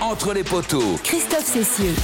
Entre les poteaux. Christophe Cessieux.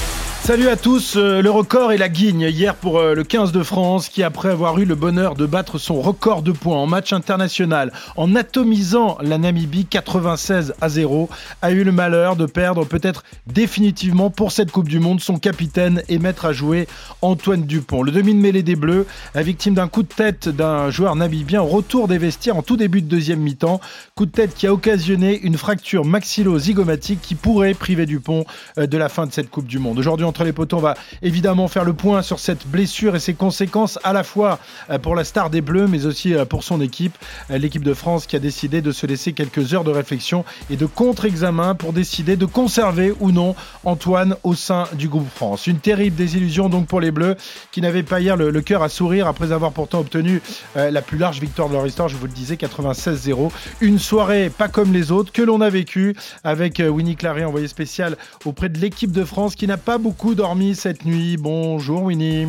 Salut à tous, euh, le record est la guigne hier pour euh, le 15 de France qui après avoir eu le bonheur de battre son record de points en match international en atomisant la Namibie 96 à 0 a eu le malheur de perdre peut-être définitivement pour cette Coupe du Monde son capitaine et maître à jouer Antoine Dupont. Le demi de mêlée des Bleus, la victime d'un coup de tête d'un joueur namibien au retour des vestiaires en tout début de deuxième mi-temps, coup de tête qui a occasionné une fracture maxillo-zygomatique qui pourrait priver Dupont euh, de la fin de cette Coupe du Monde. Aujourd'hui entre les poteaux. On va évidemment faire le point sur cette blessure et ses conséquences à la fois euh, pour la star des Bleus, mais aussi euh, pour son équipe, euh, l'équipe de France qui a décidé de se laisser quelques heures de réflexion et de contre-examen pour décider de conserver ou non Antoine au sein du groupe France. Une terrible désillusion donc pour les Bleus qui n'avaient pas hier le, cœur à sourire après avoir pourtant obtenu la plus large victoire de leur histoire, je vous le disais, 96-0. Une soirée pas comme les autres que l'on a vécu avec Winnie Clary, envoyé spécial auprès de l'équipe de France qui n'a pas beaucoup dormi cette nuit. Bonjour Winnie.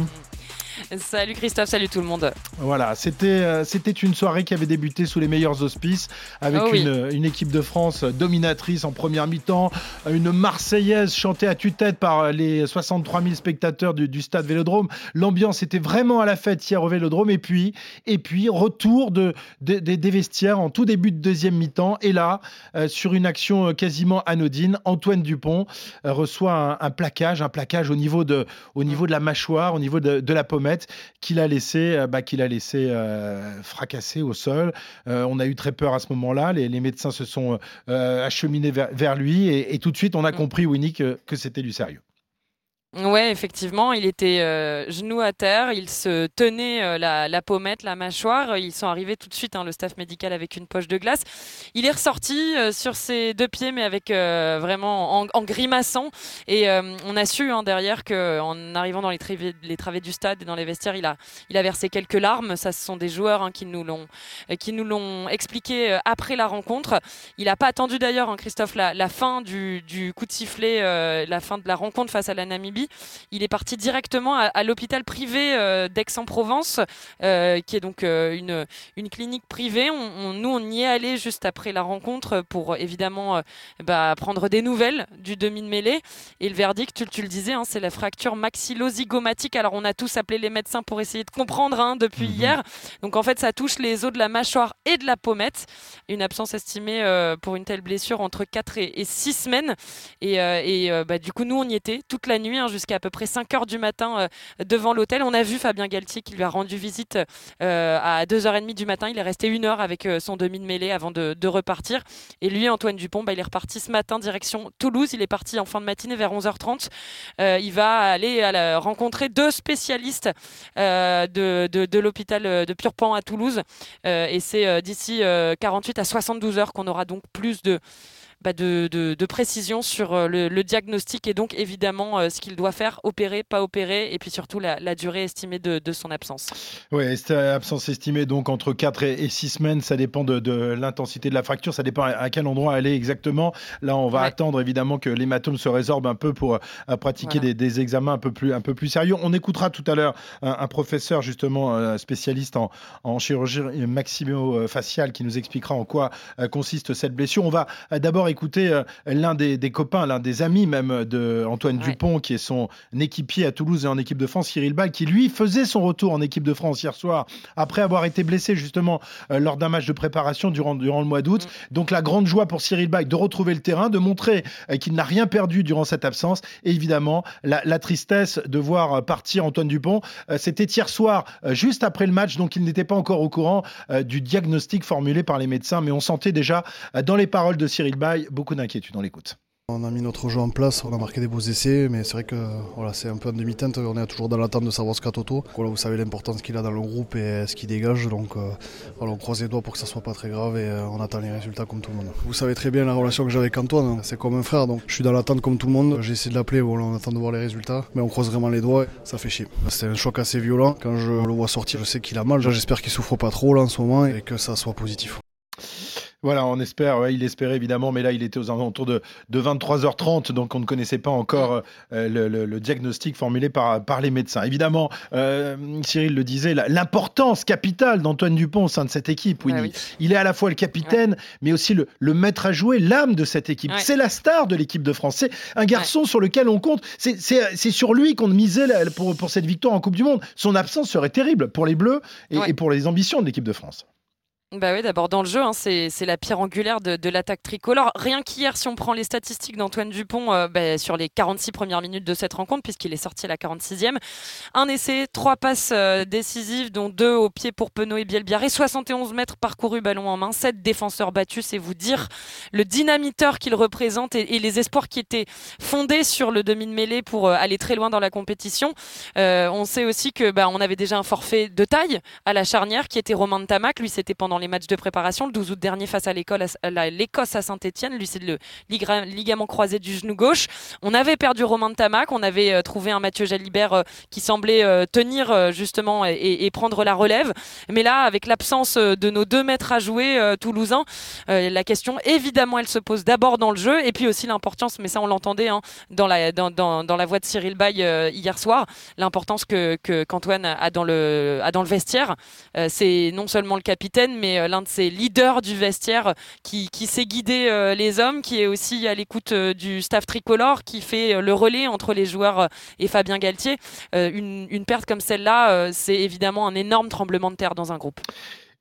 Salut Christophe, salut tout le monde. Voilà, c'était euh, c'était une soirée qui avait débuté sous les meilleurs auspices avec Oh oui. une, une équipe de France dominatrice en première mi-temps, une Marseillaise chantée à tue-tête par les 63 000 spectateurs du, du stade Vélodrome. L'ambiance était vraiment à la fête hier au Vélodrome et puis et puis retour de, de- de- des vestiaires en tout début de deuxième mi-temps et là euh, sur une action euh, quasiment anodine, Antoine Dupont euh, reçoit un, un plaquage, un plaquage au niveau de au niveau de la mâchoire, au niveau de, de la pommette qu'il a laissé, euh, bah, qu'il a laissé euh, fracasser au sol. Euh, on a eu très peur à ce moment-là. Les, les médecins se sont acheminés vers, vers lui et, et tout de suite on a Mm. compris, Winnie, que, que c'était du sérieux. Ouais, effectivement, il était euh, genou à terre, il se tenait euh, la, la pommette, la mâchoire. Ils sont arrivés tout de suite, hein, le staff médical avec une poche de glace. Il est ressorti euh, sur ses deux pieds, mais avec euh, vraiment en, grimaçant. Et euh, on a su hein, derrière que en arrivant dans les travées, du stade et dans les vestiaires, il a, versé quelques larmes. Ça, ce sont des joueurs hein, qui nous l'ont, euh, qui nous l'ont expliqué euh, après la rencontre. Il n'a pas attendu d'ailleurs, Christophe, la, fin du, du coup de sifflet, euh, la fin de la rencontre face à la Namibie. Il est parti directement à, à l'hôpital privé euh, d'Aix-en-Provence, euh, qui est donc euh, une, une clinique privée. On, on- nous, on y est allé juste après la rencontre pour évidemment bah, prendre des nouvelles du demi de mêlée. Et le verdict, tu, tu le disais, hein, c'est la fracture maxillozygomatique. Alors, on a tous appelé les médecins pour essayer de comprendre hein, depuis Mhm. hier. Donc, en fait, ça touche les os de la mâchoire et de la pommette. Une absence estimée euh, pour une telle blessure entre 4 et, 6 semaines. Et, euh, et, euh, bah, du coup, nous, on y était toute la nuit, hein, jusqu'à à peu près 5 heures du matin euh, devant l'hôtel. On a vu Fabien Galtier qui lui a rendu visite euh, à 2h30 du matin. Il est resté une heure avec euh, son demi de mêlée avant de, repartir. Et lui, Antoine Dupont, bah, il est reparti ce matin direction Toulouse. Il est parti en fin de matinée vers 11h30. Euh, il va aller rencontrer deux spécialistes de, de, de l'hôpital de Purpan à Toulouse. Et c'est d'ici euh, 48 à 72 heures qu'on aura donc plus de, bah, de, de, de précision sur euh, le, le diagnostic et donc évidemment euh, ce qu'il doit faire, opérer, pas opérer, et puis surtout la, la durée estimée de, de son absence. Oui, cette absence estimée donc entre 4 et 6 semaines, ça dépend de, l'intensité de la fracture, ça dépend à- quel endroit elle est exactement. Là, on va Ouais. attendre évidemment que l'hématome se résorbe un peu pour euh, pratiquer Voilà. des, des examens un peu, plus, un peu plus sérieux. On écoutera tout à l'heure un, un professeur justement euh, spécialiste en, en chirurgie maximo-faciale qui nous expliquera en quoi euh, consiste cette blessure. On va euh, d'abord écouter euh, l'un des, des copains, l'un des amis même de Antoine Ouais. Dupont, qui est son équipier à Toulouse et en équipe de France, Cyril Ball, qui lui faisait son retour en équipe de France hier soir après avoir été blessé justement euh, lors d'un match de préparation durant, durant le mois d'août. Mm. Donc la grande joie pour Cyril Ball de retrouver le terrain, de montrer euh, qu'il n'a rien perdu durant cette absence. Et évidemment, la, la tristesse de voir partir Antoine Dupont. C'était hier soir, juste après le match, donc il n'était pas encore au courant du diagnostic formulé par les médecins, mais on sentait déjà dans les paroles de Cyril Bay beaucoup d'inquiétude. On l'écoute. On a mis notre jeu en place, on a marqué des beaux essais, mais c'est vrai que voilà, c'est un peu en demi-teinte, on est toujours dans l'attente de savoir ce qu'a Toto. Vous savez l'importance qu'il a dans le groupe et ce qu'il dégage, donc euh, on croise les doigts pour que ça soit pas très grave et euh, on attend les résultats comme tout le monde. Vous savez très bien la relation que j'ai avec Antoine, c'est comme un frère, donc je suis dans l'attente comme tout le monde. J'ai essayé de l'appeler, voilà, on attend de voir les résultats, mais on croise vraiment les doigts, ça fait chier. C'était un choc assez violent, quand je le vois sortir, je sais qu'il a mal, j'espère qu'il souffre pas trop là en ce moment et que ça soit positif. Voilà, on espère, il espérait évidemment, mais là il était aux alentours de, de 23h30, donc on ne connaissait pas encore euh, le, diagnostic formulé par, par les médecins. Évidemment, euh, Cyril le disait, l'importance capitale d'Antoine Dupont au sein de cette équipe. Ah oui. Il est à la fois le capitaine, mais aussi le, le, maître à jouer, l'âme de cette équipe. C'est la star de l'équipe de France. C'est un garçon sur lequel on compte. C'est sur lui qu'on misait pour, pour cette victoire en Coupe du Monde. Son absence serait terrible pour les Bleus et pour les ambitions de l'équipe de France. Bah oui, d'abord dans le jeu, hein, c'est la pierre angulaire de, l'attaque tricolore. Rien qu'hier, si on prend les statistiques d'Antoine Dupont euh, bah, sur les 46 premières minutes de cette rencontre, puisqu'il est sorti à la 46e, un essai, trois passes euh, décisives, dont deux au pied pour Penaud et Bielbiaré, 71 mètres parcourus ballon en main, sept défenseurs battus, c'est vous dire le dynamiteur qu'il représente et, les espoirs qui étaient fondés sur le demi de mêlée pour euh, aller très loin dans la compétition. on sait aussi que bah, on avait déjà un forfait de taille à la charnière qui était Romain de Tamac. Lui, c'était pendant les matchs de préparation. Le 12 août dernier face à l'Écosse à Saint-Etienne. Lui, c'est le ligament croisé du genou gauche. On avait perdu Romain de Tamac. On avait euh, trouvé un Mathieu Jalibert euh, qui semblait euh, tenir justement et, prendre la relève. Mais là, avec l'absence de nos deux maîtres à jouer toulousains, la question, évidemment, elle se pose d'abord dans le jeu et puis aussi l'importance, mais ça, on l'entendait hein, dans, la, dans, dans, la voix de Cyril Bay hier soir, l'importance que qu'Antoine a, dans le, a dans le vestiaire. c'est non seulement le capitaine, mais l'un de ces leaders du vestiaire qui, sait guider euh, les hommes, qui est aussi à l'écoute euh, du staff tricolore, qui fait euh, le relais entre les joueurs et Fabien Galtier. Une, une, perte comme celle-là, c'est évidemment un énorme tremblement de terre dans un groupe.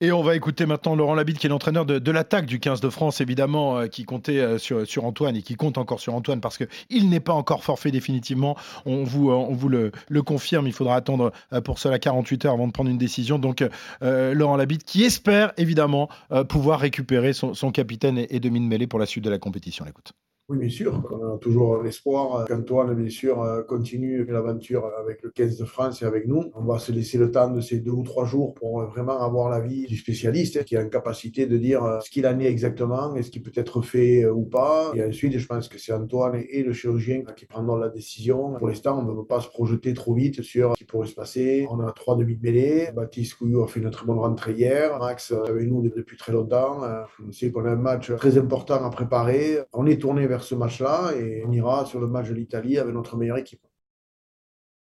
Et on va écouter maintenant Laurent Labitte, qui est l'entraîneur de, l'attaque du 15 de France, évidemment, euh, qui comptait euh, sur, Antoine et qui compte encore sur Antoine parce qu'il n'est pas encore forfait définitivement. On vous, euh, on vous le, confirme, il faudra attendre pour cela 48 heures avant de prendre une décision. Donc, Laurent Labitte, qui espère évidemment pouvoir récupérer son, capitaine et, et demi de mêlée pour la suite de la compétition. Écoute. Oui, bien sûr. On a toujours l'espoir qu'Antoine, bien sûr, continue l'aventure avec le 15 de France et avec nous. On va se laisser le temps de ces deux ou trois jours pour vraiment avoir l'avis du spécialiste qui a une capacité de dire euh, ce qu'il en est exactement et ce qui peut être fait euh, ou pas. Et ensuite, je pense que c'est Antoine et le chirurgien qui prendront la décision. Pour l'instant, on ne veut pas se projeter trop vite sur ce qui pourrait se passer. On a trois demi de. Baptiste Couillou a fait une très bonne rentrée hier. Max avec nous depuis très longtemps. On sait qu'on a un match très important à préparer. On est tourné vers ce match-là et on ira sur le match de l'Italie avec notre meilleure équipe.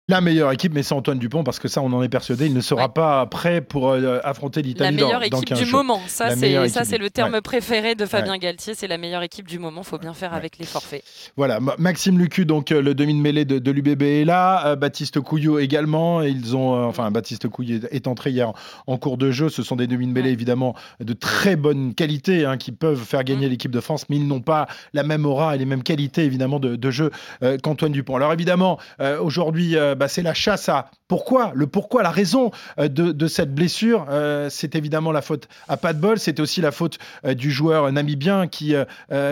La meilleure équipe, mais c'est Antoine Dupont, parce que ça, on en est persuadé, il ne sera pas prêt pour euh, affronter l'Italie. La meilleure équipe du moment, ça c'est le terme préféré de Fabien Galtier, c'est la meilleure équipe du moment, il faut bien faire avec les forfaits. Voilà, Maxime Lucu, donc euh, le demi de mêlée de, l'UBB est là, euh, Baptiste Couillot également, ils ont, enfin Baptiste Couillot est entré hier en, cours de jeu, ce sont des demi de mêlée évidemment de très bonne qualité, hein, qui peuvent faire gagner mm. l'équipe de France, mais ils n'ont pas la même aura et les mêmes qualités évidemment de, de jeu qu'Antoine Dupont. Alors évidemment, aujourd'hui, bah, c'est la chasse à pourquoi, le pourquoi, la raison euh, de, cette blessure. Euh, c'est évidemment la faute à pas de bol, c'était aussi la faute euh, du joueur namibien qui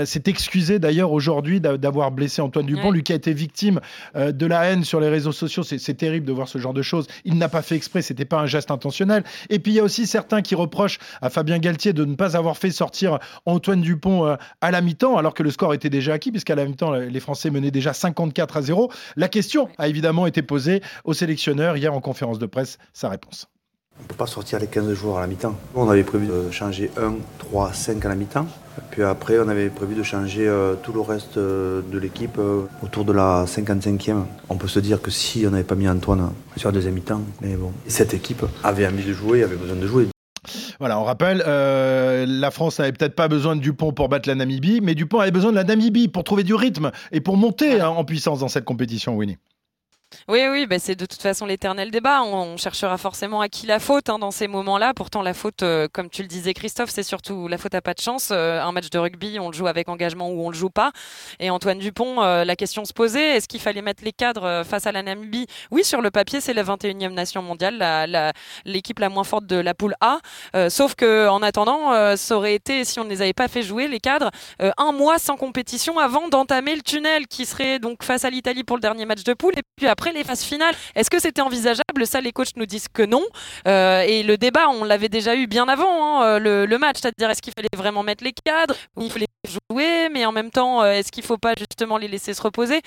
s'est excusé d'ailleurs aujourd'hui d'avoir blessé Antoine Dupont, lui qui a été victime de la haine sur les réseaux sociaux. C'est terrible de voir ce genre de choses. Il n'a pas fait exprès, c'était pas un geste intentionnel. Et puis il y a aussi certains qui reprochent à Fabien Galtier de ne pas avoir fait sortir Antoine Dupont à la mi-temps, alors que le score était déjà acquis, puisqu'à la mi-temps, les Français menaient déjà 54 à 0. La question a évidemment été posée au sélectionneur hier en conférence de presse. Sa réponse. On ne peut pas sortir les 15 joueurs à la mi-temps. On avait prévu de changer 1, 3, 5 à la mi-temps. Puis après, on avait prévu de changer euh, tout le reste euh, de l'équipe euh, autour de la 55e. On peut se dire que si on n'avait pas mis Antoine sur la deuxième mi-temps, mais bon. Cette équipe avait envie de jouer, avait besoin de jouer. Voilà, on rappelle, la France n'avait peut-être pas besoin de Dupont pour battre la Namibie, mais Dupont avait besoin de la Namibie pour trouver du rythme et pour monter hein, en puissance dans cette compétition, Winnie. Oui, oui, bah c'est de toute façon l'éternel débat. On, cherchera forcément à qui la faute hein, dans ces moments-là. Pourtant, la faute, euh, comme tu le disais, Christophe, c'est surtout la faute à pas de chance. Euh, un match de rugby, on le joue avec engagement ou on le joue pas. Et Antoine Dupont, euh, la question se posait est-ce qu'il fallait mettre les cadres face à la Namibie? Oui, sur le papier, c'est la 21e nation mondiale, l'équipe la, moins forte de la poule A. sauf que en attendant, ça aurait été, si on ne les avait pas fait jouer, les cadres, un mois sans compétition avant d'entamer le tunnel qui serait donc face à l'Italie pour le dernier match de poule. Les phases finales, est-ce que c'était envisageable? Ça, les coachs nous disent que non. Euh, et le débat, on l'avait déjà eu bien avant hein, le, le, match, c'est-à-dire est-ce qu'il fallait vraiment mettre les cadres, il fallait jouer, mais en même temps, euh, est-ce qu'il ne faut pas justement les laisser se reposer?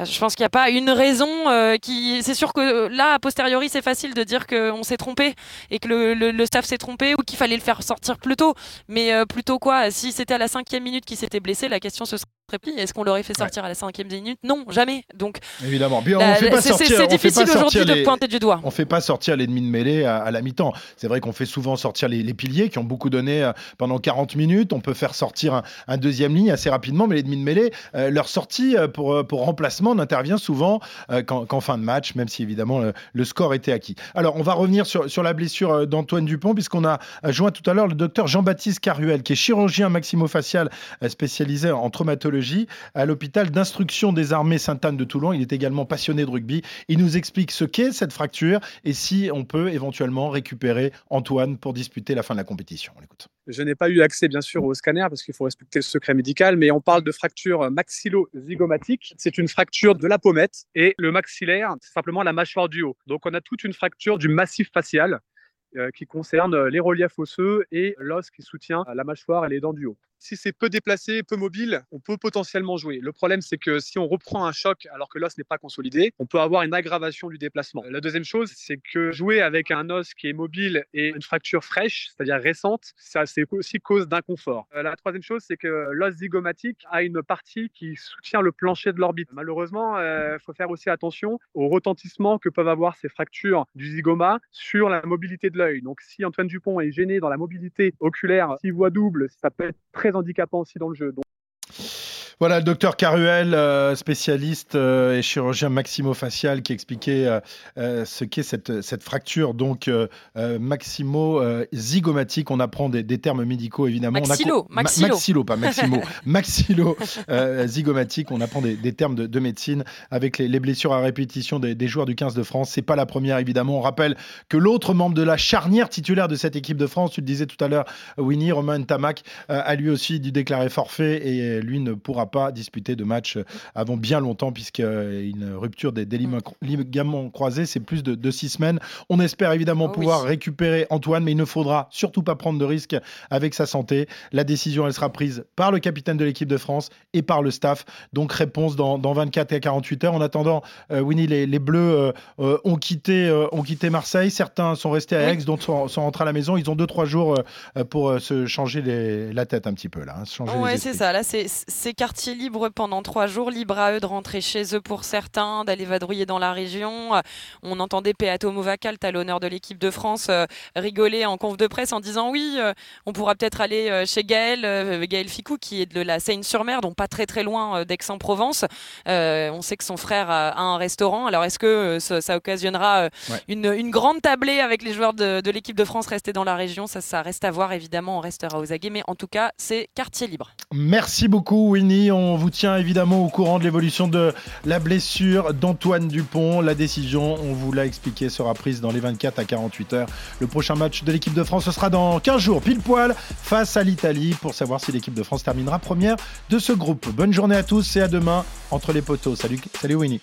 Euh, Je pense qu'il n'y a pas une raison euh, qui. C'est sûr que là, a posteriori, c'est facile de dire qu'on s'est trompé et que le, staff s'est trompé ou qu'il fallait le faire sortir plus tôt. Mais plutôt quoi? Si c'était à la cinquième minute qu'il s'était blessé, la question se serait est-ce qu'on l'aurait fait sortir à la cinquième minute? Non, jamais. Donc évidemment, c'est difficile aujourd'hui de pointer du doigt. On fait pas sortir l'ennemi de mêlée à, la mi-temps. C'est vrai qu'on fait souvent sortir les, piliers qui ont beaucoup donné pendant 40 minutes. On peut faire sortir un, un deuxième ligne assez rapidement, mais l'ennemi de mêlée, euh, leur sortie euh, pour, euh, pour remplacement n'intervient souvent qu'en fin de match, même si évidemment le, score était acquis. Alors, on va revenir sur, sur la blessure d'Antoine Dupont, puisqu'on a joint tout à l'heure le docteur Jean-Baptiste Caruel, qui est chirurgien maximofacial spécialisé en traumatologie à l'hôpital d'instruction des armées Sainte-Anne de Toulon. Il est également passionné de rugby. Il nous explique ce qu'est cette fracture et si on peut éventuellement récupérer Antoine pour disputer la fin de la compétition. On écoute. Je n'ai pas eu accès, bien sûr, au scanner parce qu'il faut respecter le secret médical, mais on parle de fracture maxillo-zygomatique. C'est une fracture de la pommette et le maxillaire, c'est simplement la mâchoire du haut. Donc, on a toute une fracture du massif facial euh, qui concerne les reliefs osseux et l'os qui soutient la mâchoire et les dents du haut si c'est peu déplacé, peu mobile, on peut potentiellement jouer. Le problème, c'est que si on reprend un choc alors que l'os n'est pas consolidé, on peut avoir une aggravation du déplacement. La deuxième chose, c'est que jouer avec un os qui est mobile et une fracture fraîche, c'est-à-dire récente, ça c'est aussi cause d'inconfort. Euh, la troisième chose, c'est que l'os zygomatique a une partie qui soutient le plancher de l'orbite. Malheureusement, il euh, faut faire aussi attention au retentissement que peuvent avoir ces fractures du zygoma sur la mobilité de l'œil. Donc si Antoine Dupont est gêné dans la mobilité oculaire, s'il voit double, ça peut être très handicapant aussi dans le jeu. Voilà, le docteur Caruel, euh, spécialiste euh, et chirurgien maximo-facial, qui expliquait euh, ce qu'est cette, cette, fracture donc maximo-zygomatique. On apprend des, termes médicaux, évidemment. Maxillo, on maxillo. maxillo, pas maximo. maxillo-zygomatique. on apprend des, termes de, médecine avec les, blessures à répétition des, des, joueurs du 15 de France. C'est pas la première, évidemment. On rappelle que l'autre membre de la charnière titulaire de cette équipe de France, tu le disais tout à l'heure, Winnie, Romain Tamac, a lui aussi dû déclarer forfait et lui ne pourra pas disputer de match euh, avant bien longtemps, puisqu'une rupture des, mm. ligaments croisés, c'est plus de, six semaines. On espère évidemment oh pouvoir récupérer Antoine, mais il ne faudra surtout pas prendre de risques avec sa santé. La décision, elle sera prise par le capitaine de l'équipe de France et par le staff. Donc réponse dans, 24 et 48 heures. En attendant, euh, Winnie, les, Bleus euh, ont, quitté, ont quitté Marseille. Certains sont restés à Aix, d'autres sont, sont, rentrés à la maison. Ils ont deux, trois jours pour se changer la tête un petit peu. là. Hein, oui, c'est ça. Là, c'est quartier libre pendant trois jours, libre à eux de rentrer chez eux pour certains, d'aller vadrouiller dans la région. On entendait Peato Movacal, l'honneur de l'équipe de France, euh, rigoler en conf de presse en disant oui, euh, on pourra peut-être aller euh, chez Gaël, Gaël Ficou, qui est de la Seine-sur-Mer, donc pas très très loin d'Aix-en-Provence. on sait que son frère a, un restaurant. Alors est-ce que ça, occasionnera une, grande tablée avec les joueurs de, l'équipe de France restés dans la région? Ça, ça reste à voir, évidemment, on restera aux aguets, mais en tout cas, c'est quartier libre. Merci beaucoup, Winnie. On vous tient évidemment au courant de l'évolution de la blessure d'Antoine Dupont. La décision, on vous l'a expliqué, sera prise dans les 24 à 48 heures. Le prochain match de l'équipe de France, ce sera dans 15 jours, pile poil, face à l'Italie, pour savoir si l'équipe de France terminera première de ce groupe. Bonne journée à tous et à demain entre les poteaux. Salut, salut Winnie.